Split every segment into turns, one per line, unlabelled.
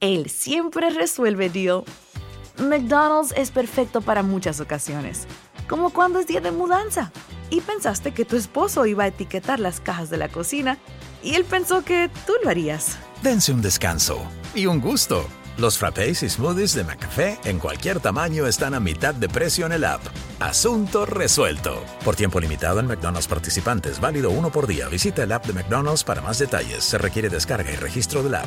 Él siempre resuelve deal. McDonald's es perfecto para muchas ocasiones, como cuando es día de mudanza y pensaste que tu esposo iba a etiquetar las cajas de la cocina y él pensó que tú lo harías.
Dense un descanso y un gusto. Los frappés y smoothies de McCafé en cualquier tamaño están a mitad de precio en el app. Asunto resuelto. Por tiempo limitado en McDonald's participantes, válido uno por día. Visita el app de McDonald's para más detalles. Se requiere descarga y registro del app.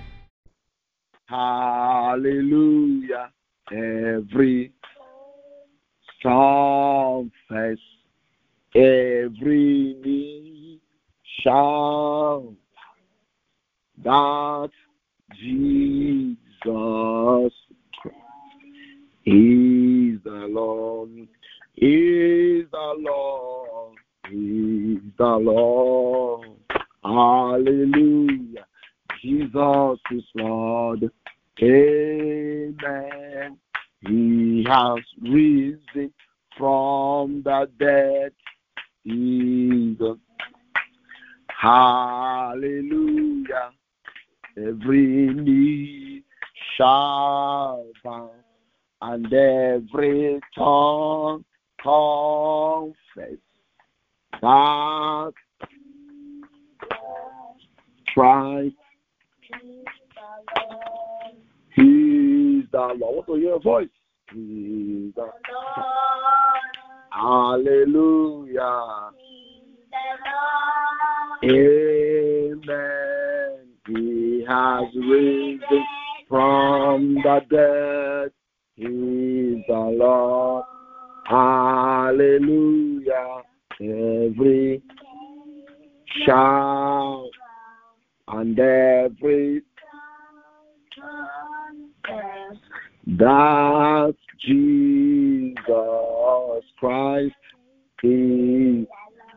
Hallelujah. Every confess, every knee shall that Jesus is the Lord, is the Lord, is the Lord. Hallelujah. Jesus is Lord. Amen. He has risen from the dead. The Hallelujah. Every knee shall bow and every tongue confess that Christ The Lord. To your voice? The Hallelujah. Amen. He has risen from the dead. He's the Lord. Hallelujah. Every shout and every that Jesus Christ is.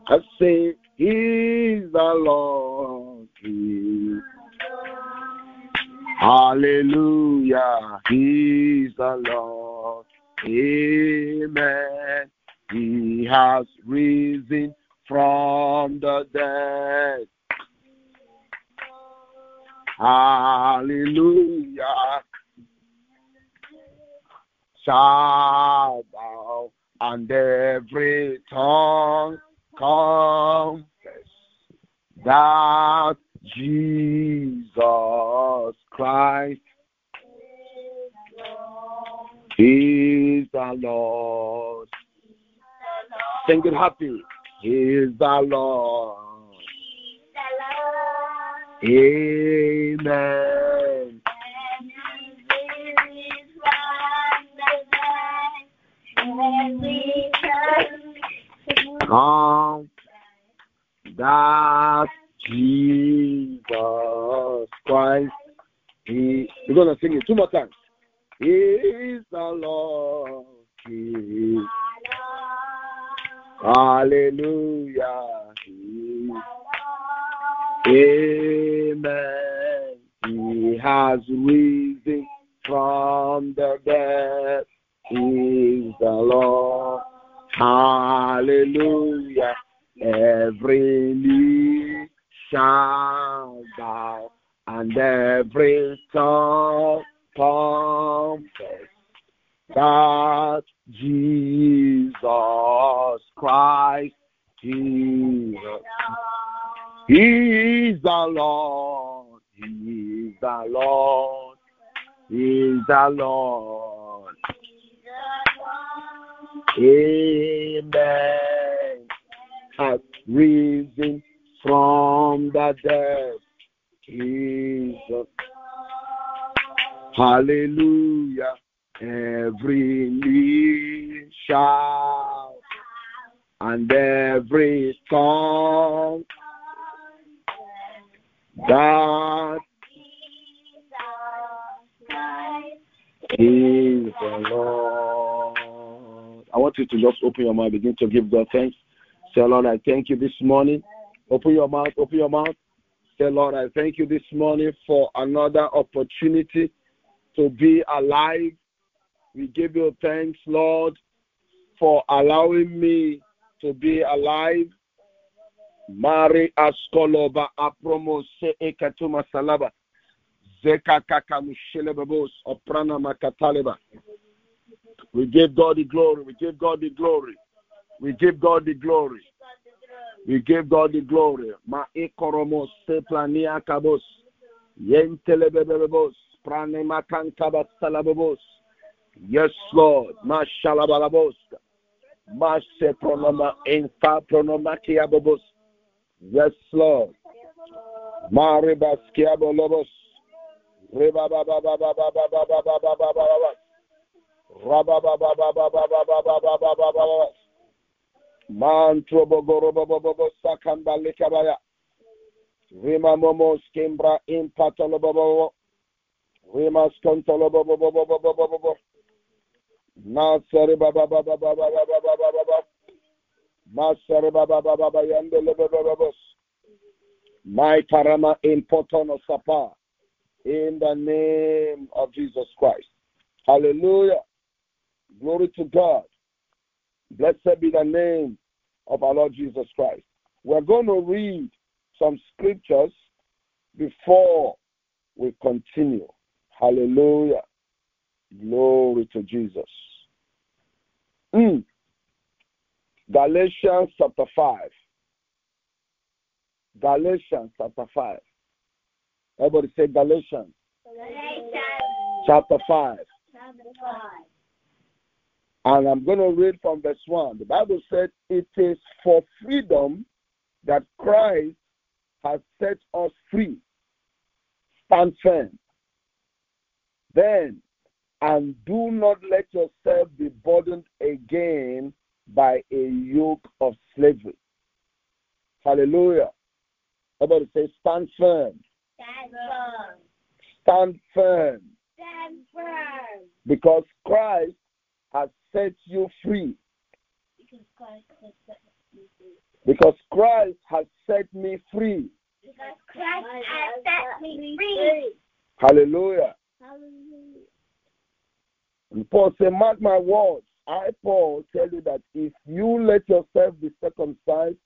I say, He's the Lord. He, hallelujah. He's the Lord. Amen. He has risen from the dead. Hallelujah. Shall bow and every tongue confess that Jesus Christ is the Lord. Sing it happy. He is the Lord. Amen. Come that Jesus Christ. He, we're gonna sing it two more times. He is the Lord. He, hallelujah. He, Amen. He has risen from the dead. Is the Lord. Hallelujah. Every knee shall bow and every tongue confess that Jesus Christ is he is the Lord. He is the Lord. He is the Lord. Amen. Has risen from the dead. Jesus. Hallelujah. Every knee shall and every tongue that is the Lord. I want you to just open your mouth, begin to give God thanks. Say, Lord, I thank you this morning. Open your mouth, open your mouth. Say, Lord, I thank you this morning for another opportunity to be alive. We give you thanks, Lord, for allowing me to be alive. Mari askoloba apromo se ekatuma salaba. Zeka kaka mushelebabos oprana makataleba. We give God the glory. We give God the glory. We give God the glory. We give God the glory. Ma ikoromos se plania kabos. Yentelebebebos. Prane makankabas salababos. Yes, Lord. Ma shalabalabos. Ma se pronoma infa pronoma kiababos. Yes, Lord. Raba ba ba ba ba ba ba ba ba ba ba ba ba ba. Mantro bogoro bobo bobo sakamba lekabaya. Rima momo skimbra impatolo bobo. Rima skontolo bobo bobo bobo bobo bobo. Nasari baba baba baba baba baba baba. Baba baba baba. My impotono sapa. In the name of Jesus Christ. Hallelujah. Glory to God. Blessed be the name of our Lord Jesus Christ. We're going to read some scriptures before we continue. Hallelujah. Glory to Jesus. Mm. Galatians chapter 5. Galatians chapter 5. Everybody say Galatians.
Galatians
chapter 5.
chapter 5.
And I'm going to read from verse 1. The Bible said, It is for freedom that Christ has set us free. Stand firm. Then, and do not let yourself be burdened again by a yoke of slavery. Hallelujah. Everybody say, Stand firm.
Stand firm.
Stand firm.
Stand firm.
Because Christ has set you free.
Because Christ has set me free.
Because Christ has set me free.
Because Christ set me free.
Hallelujah.
Hallelujah.
And Paul said, Mark my words. I, Paul, tell you that if you let yourself be circumcised,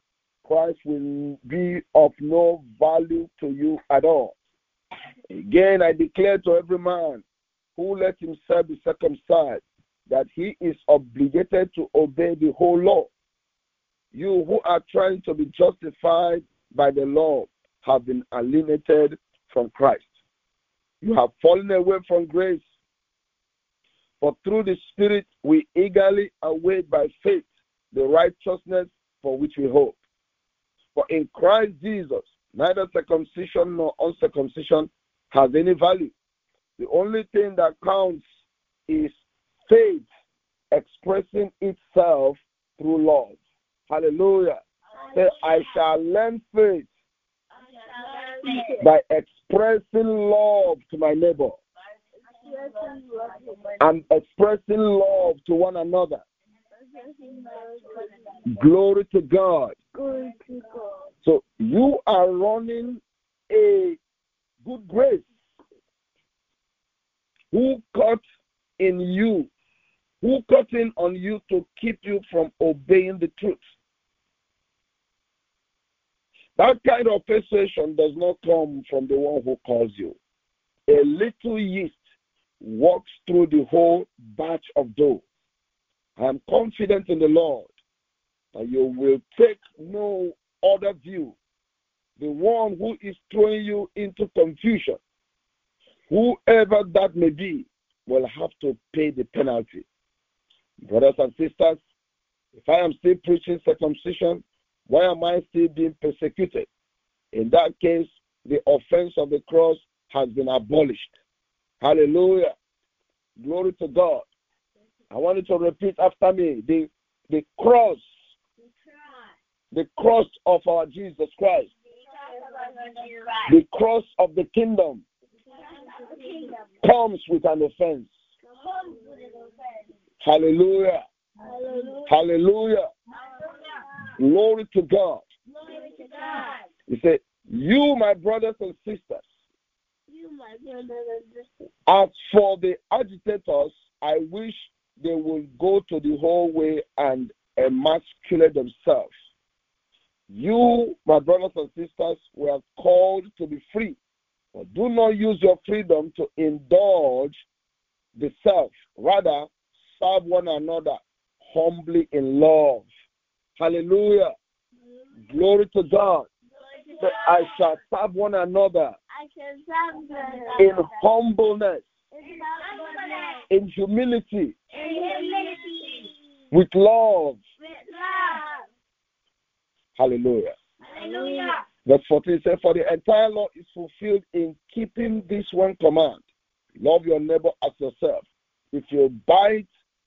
Christ will be of no value to you at all. Again, I declare to every man who let himself be circumcised that he is obligated to obey the whole law. You who are trying to be justified by the law have been alienated from Christ. You have fallen away from grace. For through the Spirit we eagerly await by faith the righteousness for which we hope. For in Christ Jesus, neither circumcision nor uncircumcision has any value. The only thing that counts is faith expressing itself through love. Hallelujah. Say, I shall learn faith by expressing love to my neighbor and expressing love to one another. Glory to God. So you are running a good grace. Who cut in you? Who cut in on you to keep you from obeying the truth? That kind of persuasion does not come from the one who calls you. A little yeast walks through the whole batch of dough. I am confident in the Lord that you will take no other view. The one who is throwing you into confusion, whoever that may be, will have to pay the penalty. Brothers and sisters, if I am still preaching circumcision, why am I still being persecuted? In that case, the offense of the cross has been abolished. Hallelujah. Glory to God. I want you to repeat after me. The, the cross, the cross of our Jesus Christ, the cross of the kingdom comes with an offense. Hallelujah. Hallelujah. Glory to God. He said, You, my brothers and sisters, as for the agitators, I wish they would go to the hallway and emasculate themselves. You, my brothers and sisters, were called to be free. But do not use your freedom to indulge the self. Rather, serve one another humbly in love. Hallelujah. Glory to God. That I shall serve one another in humbleness, in humility, with love. Hallelujah.
Hallelujah.
Verse 14 says, For the entire law is fulfilled in keeping this one command love your neighbor as yourself. If you bite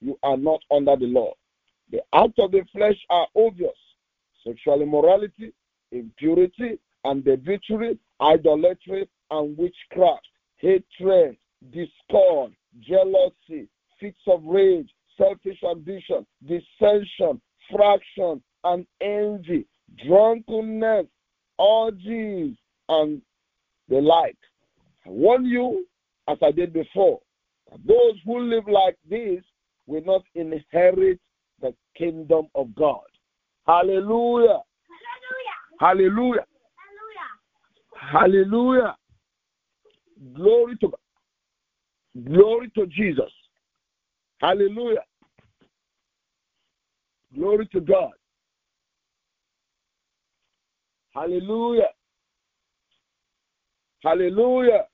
you are not under the law. The acts of the flesh are obvious sexual immorality, impurity, and debauchery, idolatry, and witchcraft, hatred, discord, jealousy, fits of rage, selfish ambition, dissension, fraction, and envy, drunkenness, orgies, and the like. I warn you, as I did before, those who live like this will not inherit the kingdom of God. Hallelujah. Hallelujah. Hallelujah. Hallelujah. Glory to God. Glory to Jesus. Hallelujah. Glory to God. Hallelujah. Hallelujah.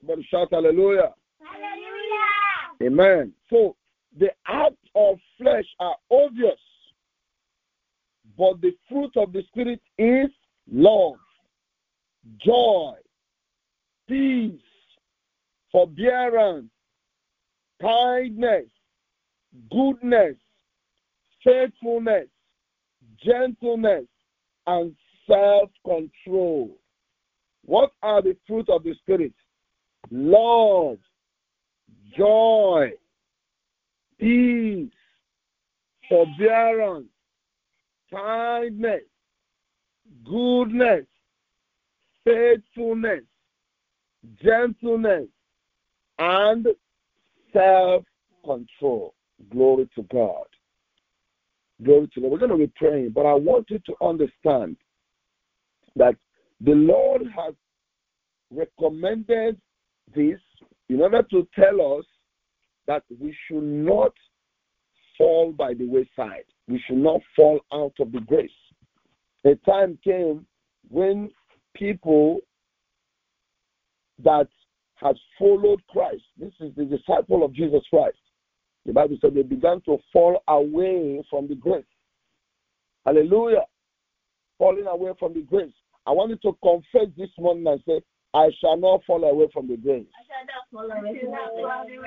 Somebody shout hallelujah.
Hallelujah.
Amen. So the acts of flesh are obvious, but the fruit of the Spirit is love, joy, peace, forbearance, kindness, goodness, faithfulness, gentleness, and self control. What are the fruit of the Spirit? Love, joy, peace, forbearance, kindness, goodness, faithfulness, gentleness, and self control. Glory to God. Glory to God. We're going to be praying, but I want you to understand that the Lord has recommended this in order to tell us that we should not fall by the wayside. We should not fall out of the grace. A time came when people that had followed Christ, this is the disciple of Jesus Christ, the Bible said they began to fall away from the grace. Hallelujah. Falling away from the grace. I wanted to confess this morning and say, I shall not fall away from the grace. I shall not fall away from the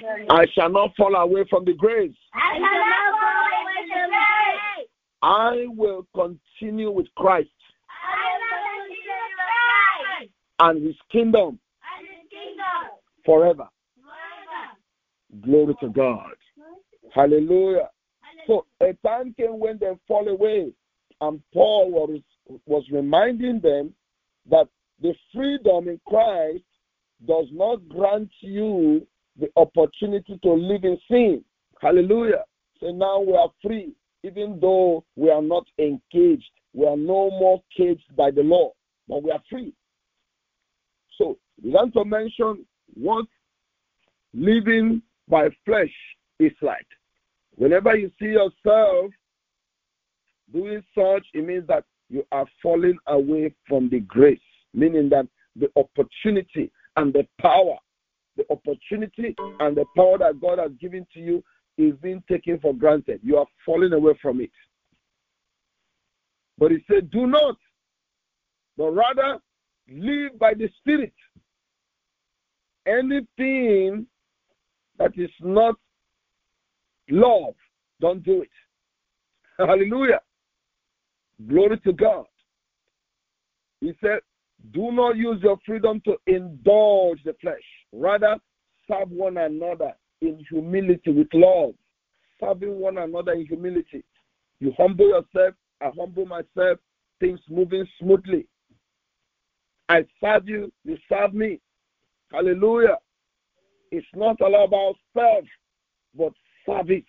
grace.
I shall not fall away from the grace.
I will continue with Christ
I will continue with Christ
and his kingdom
and His kingdom
forever.
forever.
Glory to God. Hallelujah. So a time came when they fall away, and Paul was, was reminding them that the freedom in Christ does not grant you the opportunity to live in sin. Hallelujah. So now we are free, even though we are not engaged. We are no more caged by the law, but we are free. So we want to mention what living by flesh is like. Whenever you see yourself doing such, it means that you are falling away from the grace, meaning that the opportunity and the power, the opportunity and the power that God has given to you is being taken for granted. You are falling away from it. But he said, Do not, but rather live by the Spirit. Anything that is not love, don't do it. Hallelujah. Glory to God. He said, Do not use your freedom to indulge the flesh. Rather, serve one another in humility with love. Serving one another in humility. You humble yourself, I humble myself, things moving smoothly. I serve you, you serve me. Hallelujah. It's not all about self, but service.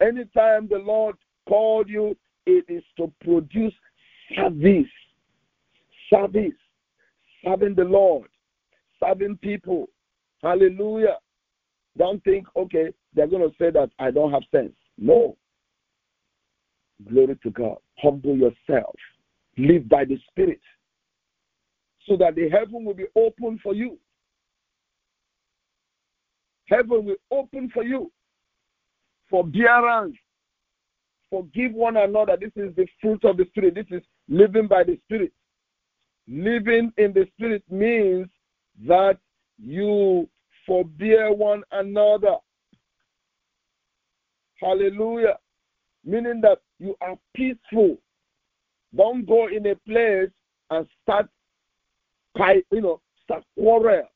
Anytime the Lord called you, it is to produce service. Service. Serving the Lord. Serving people. Hallelujah. Don't think, okay, they're going to say that I don't have sense. No. Glory to God. Humble yourself. Live by the Spirit. So that the heaven will be open for you. Heaven will open for you. Forbearance. Forgive one another. This is the fruit of the Spirit. This is living by the Spirit. Living in the Spirit means that you forbear one another. Hallelujah. Meaning that you are peaceful. Don't go in a place and start, you know, start quarrel.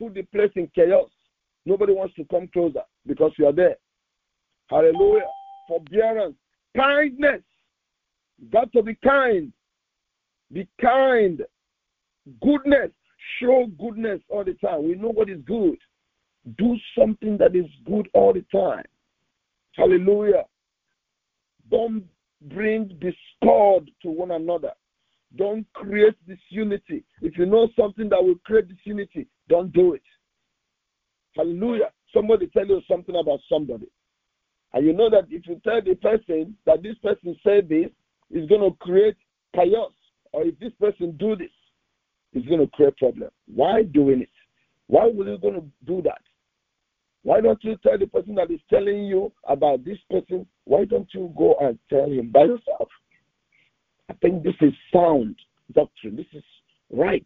Put the place in chaos. Nobody wants to come closer because you are there. Hallelujah. Forbearance. Kindness. You got to be kind. Be kind. Goodness. Show goodness all the time. We know what is good. Do something that is good all the time. Hallelujah. Don't bring discord to one another. Don't create disunity. If you know something that will create disunity, don't do it. Hallelujah. Somebody tell you something about somebody. And you know that if you tell the person that this person said this, it's going to create chaos. Or if this person do this, it's going to create problem. Why doing it? Why were you going to do that? Why don't you tell the person that is telling you about this person? Why don't you go and tell him by yourself? I think this is sound doctrine. This is right.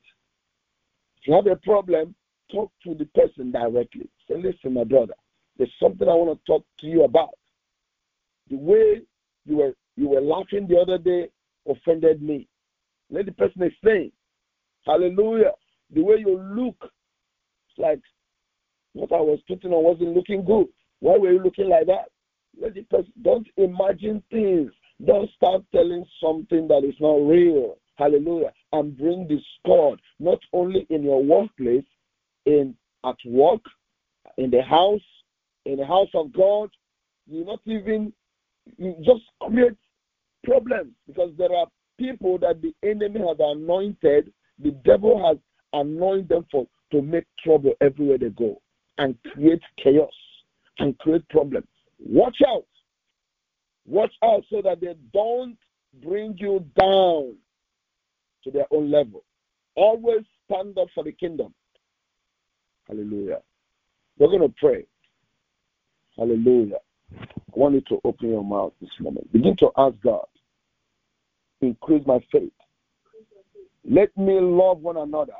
If you have a problem, talk to the person directly. Say, listen, my brother, there's something I want to talk to you about. The way you were you were laughing the other day offended me. Let the person explain. Hallelujah. The way you look, like what I was putting on wasn't looking good. Why were you looking like that? Let the person don't imagine things. Don't start telling something that is not real. Hallelujah. And bring discord not only in your workplace, in at work, in the house, in the house of God. You not even you just create problems because there are people that the enemy has anointed, the devil has anointed them for to make trouble everywhere they go and create chaos and create problems. Watch out. Watch out so that they don't bring you down to their own level. Always stand up for the kingdom. Hallelujah. We're going to pray. Hallelujah. I want you to open your mouth this moment. Begin to ask God, increase my faith. Let me love one another.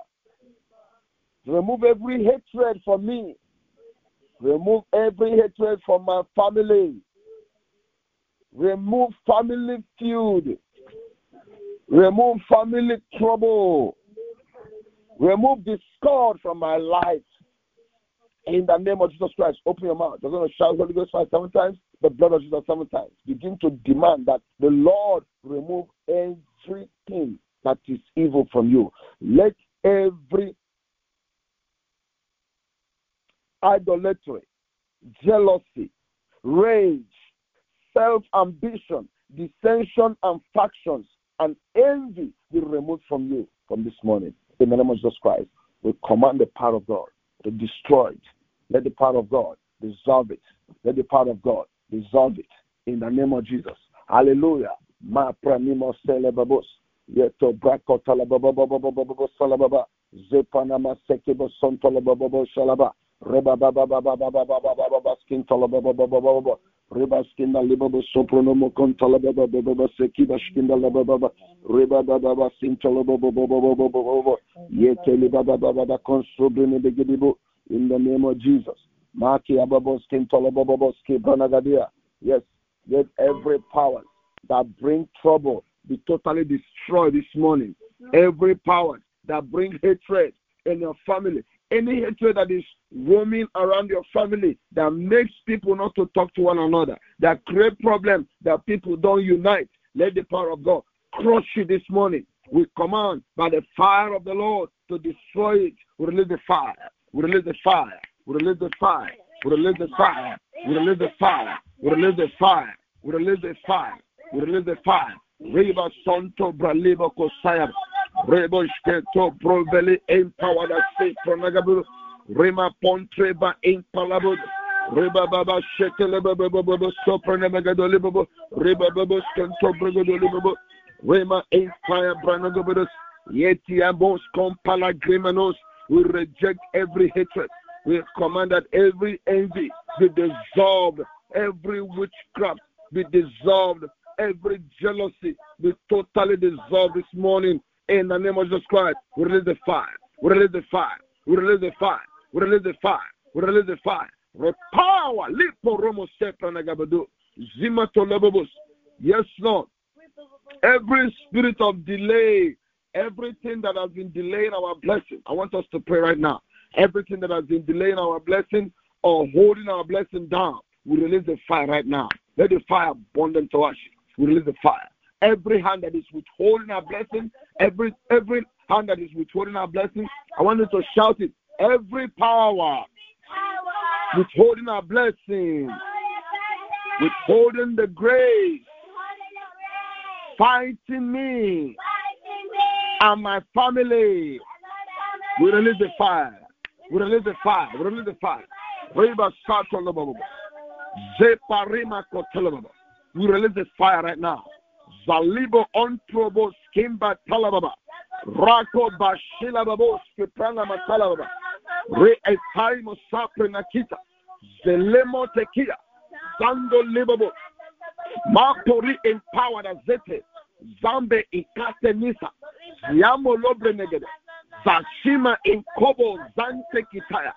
Remove every hatred from me. Remove every hatred from my family. Remove family feud. Remove family trouble. Remove discord from my life. In the name of Jesus Christ, open your mouth. You're going to shout Holy Ghost seven times, the blood of Jesus seven times. Begin to demand that the Lord remove everything that is evil from you. Let every idolatry, jealousy, rage, self ambition, dissension, and factions, and envy be removed from you from this morning. In the name of Jesus Christ, we command the power of God to destroy it. Let the power of God dissolve it. Let the power of God dissolve it. In the name of Jesus. Hallelujah. Ma pranimo celebabos. Yeto. In the name of Jesus. Yes, every power that bring trouble be totally destroyed this morning. Every power that bring hatred in your family, any hatred that is roaming around your family that makes people not to talk to one another, that create problems that people don't unite, let the power of God crush you this morning. We command by the fire of the Lord to destroy it. We release the fire. We release the fire. We release the fire. We release the fire. We release the fire. We release the fire. We release the fire. We release the fire. Reba Santo Braliba Kosaya. Rebo Shketo Proveli Empower the State Pronagabu. Rema Pontreba Impalabud. Reba Baba Shekele Baba Sopranagadolibo. Reba Baba Skento Bragodolibo. Rema Empire Branagabus. Yeti Ambos Compala Grimanos. We reject every hatred. We command that every envy be dissolved, every witchcraft be dissolved, every jealousy be totally dissolved this morning in the name of Jesus Christ. We release the fire. We release the fire. We release the fire. We release the fire. We release the fire. Power. Lipo Romo Sepranagabadu. Zimatolobobos. Yes, Lord. Every spirit of delay, everything that has been delaying our blessing, I want us to pray right now. Everything that has been delaying our blessing or holding our blessing down, we release the fire right now. Let the fire burn them to ash. We release the fire. Every hand that is withholding our blessing, every every hand that is withholding our blessing, I want you to shout it. Every power withholding our blessing, withholding the grace, fighting me and my family. We release the fire. We release the fire. We release the fire. Reba Satolababa. Zeparima. We release this fire right now. Zalibo Ontrobo Skimba Talababa. Rako Bashila Babos Kiprana Matalababa. Re Etaimo Sapre Nakita. Zelemo Tekia. Zando Libabo. Mapori empowered Zete. Zambe Ikate Nisa. Yamo Lobre Negede. Zashima in Kobo Zante Kitaya.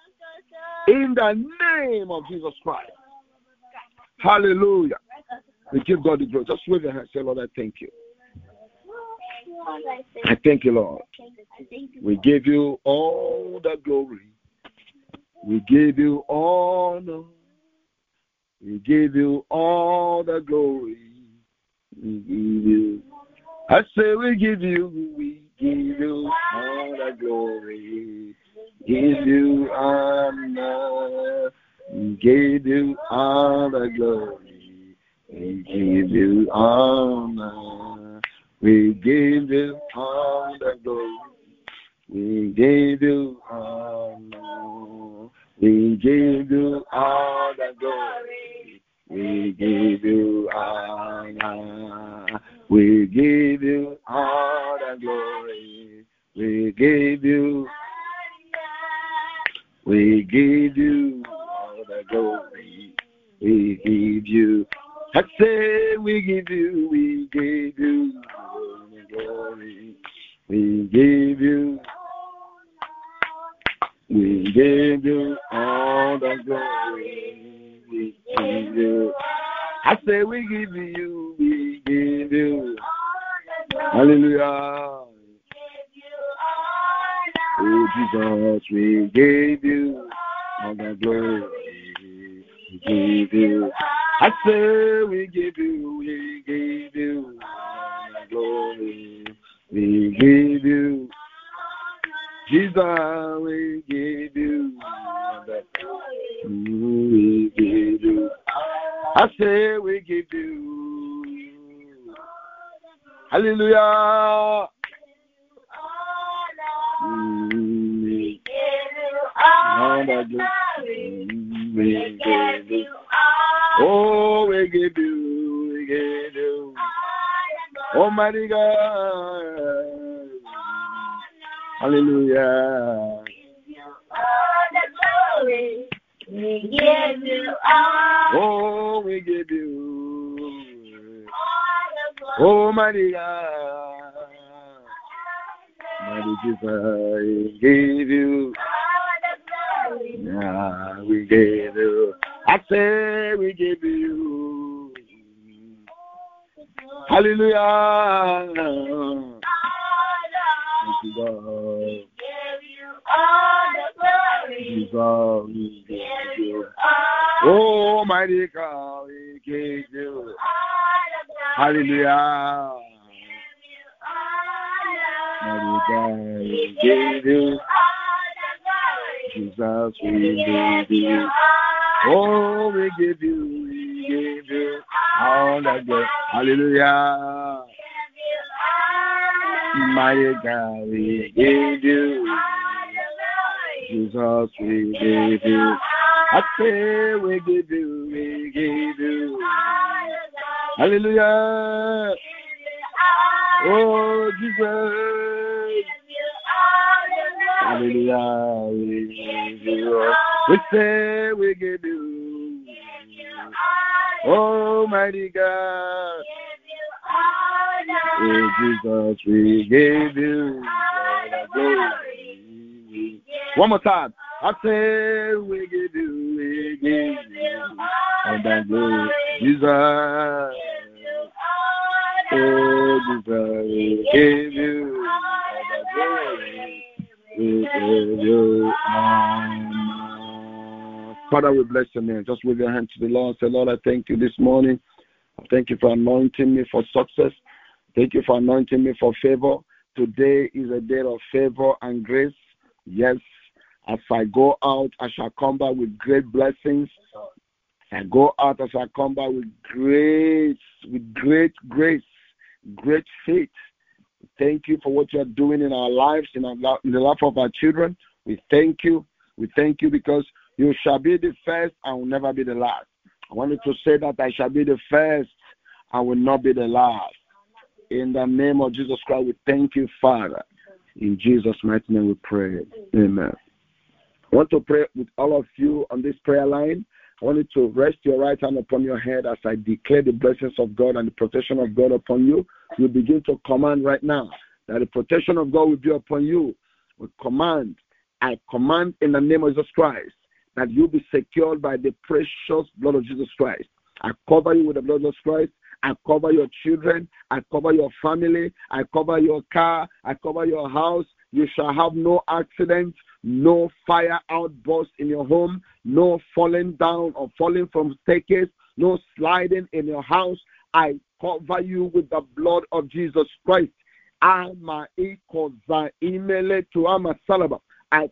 In the name of Jesus Christ. Hallelujah. We give God the glory. Just wave your hand say, Lord, I thank you. I thank you, Lord. We give you all the glory. We give you honor. We give you all the glory. We give you. I say we give you, we give you all the glory. Give you honor. We give you all the glory. We give you honor. We give you all the glory. We give you honor. We give you all the glory. We give you honor. We give you all the glory. We give you. We give you all the glory. We give you. I say we give you. We give you glory. We give you. We give you all the glory. We give you. I say we give you. We give you. Hallelujah. Oh Jesus, we give you all the glory. We give you. I say we give you. We give you glory. We give you. Jesus, we give you. We give you. I say we give you. Hallelujah. Almighty God. Hallelujah. All the glory we give you
all,
Oh, we give you.
all the glory.
Oh, mighty God. Mighty Jesus, we give you. Hallelujah.
All
Thank you, God.
all
we
Give you
Oh, mighty God, we give you. Hallelujah. Mighty God, we give you. Jesus,
We give you.
Oh, we give you, we give you all the glory. Hallelujah. Mighty God, we give you. Jesus, we give you. I say we give you, we give you. Hallelujah. Oh, Jesus. Hallelujah. We. We say we give you. Almighty God. Oh, Jesus, we give you. all glory. One more time. I say we give you, we give you all the glory. Jesus. Oh, Jesus, we give you all the glory. We give you honor. Father, we bless your name. Just wave your hand to the Lord. Say, Lord, I thank you this morning. I thank you for anointing me for success. Thank you for anointing me for favor. Today is a day of favor and grace. Yes, as I go out, I shall come back with great blessings. I go out, I shall come back with grace, with great grace, great faith. Thank you for what you are doing in our lives, in, our, in the life of our children. We thank you. We thank you because you shall be the first and will never be the last. I wanted to say that I shall be the first and will not be the last. In the name of Jesus Christ, we thank you, Father. In Jesus' mighty name we pray. Amen. I want to pray with all of you on this prayer line. I want you to rest your right hand upon your head as I declare the blessings of God and the protection of God upon you. You begin to command right now that the protection of God will be upon you. We command, I command in the name of Jesus Christ that you be secured by the precious blood of Jesus Christ. I cover you with the blood of Jesus Christ. I cover your children. I cover your family. I cover your car. I cover your house. You shall have no accidents, no fire outburst in your home, no falling down or falling from staircase, no sliding in your house. I cover you with the blood of Jesus Christ. I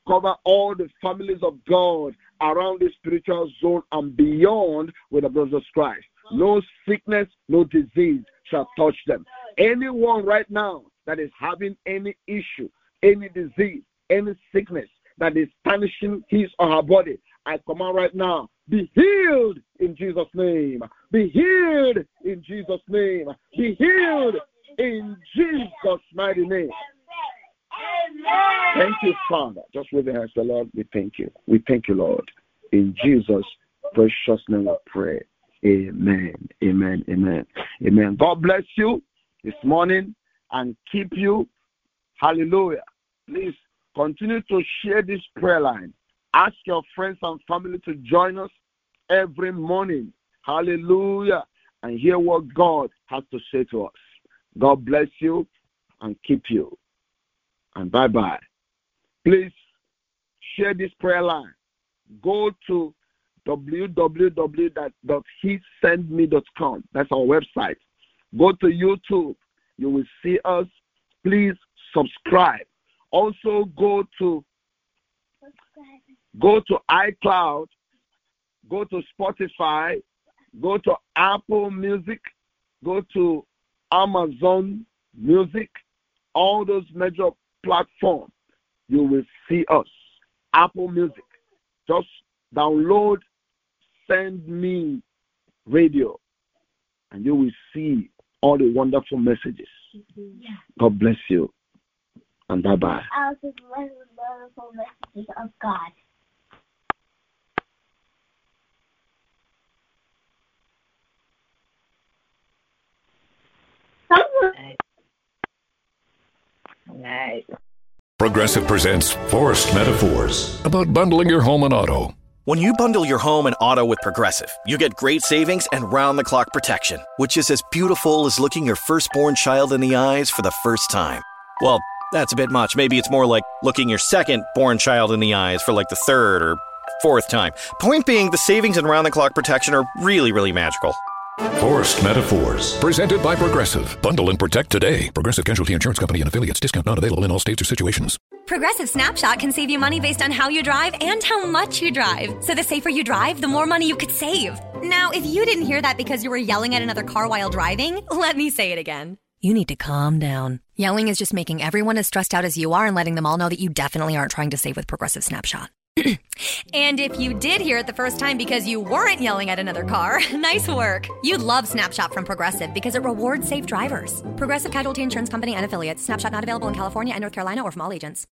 cover all the families of God around the spiritual zone and beyond with the blood of Christ. No sickness, no disease shall touch them. Anyone right now that is having any issue, any disease, any sickness that is punishing his or her body, I command right now, be healed in Jesus' name. Be healed in Jesus' name. Be healed in Jesus' mighty name. Thank you, Father. Just with hands, the Lord, we thank you. We thank you, Lord. In Jesus' precious name, I pray. Amen. Amen. Amen. Amen. God bless you this morning and keep you. Hallelujah. Please continue to share this prayer line. Ask your friends and family to join us every morning. Hallelujah. And hear what God has to say to us. God bless you and keep you. And bye bye. Please share this prayer line. Go to www.hesendme.com. That's our website. Go to YouTube. You will see us. Please subscribe. Also go to go to iCloud, go to Spotify, go to Apple Music, go to Amazon Music, all those major platforms. You will see us. Apple Music. Just download SendMe Radio, and you will see all the wonderful messages. God bless you. and bye bye.
Alice's wonderful messages of God. Someone
Nice.
Progressive presents Forced Metaphors about bundling your home and auto.
When you bundle your home and auto with Progressive, you get great savings and round the clock protection, which is as beautiful as looking your firstborn child in the eyes for the first time. Well, that's a bit much. Maybe it's more like looking your second born child in the eyes for like the third or fourth time. Point being, the savings and round the clock protection are really, really magical.
Forced Metaphors, presented by Progressive. Bundle and protect today. Progressive Casualty Insurance Company and affiliates. Discount not available in all states or situations.
Progressive Snapshot can save you money based on how you drive and how much you drive. So the safer you drive, the more money you could save. Now, if you didn't hear that because you were yelling at another car while driving, let me say it again. You need to calm down. Yelling is just making everyone as stressed out as you are and letting them all know that you definitely aren't trying to save with Progressive Snapshot. And if you did hear it the first time because you weren't yelling at another car, nice work. You'd love Snapshot from Progressive because it rewards safe drivers. Progressive Casualty Insurance Company and affiliates. Snapshot not available in California and North Carolina or from all agents.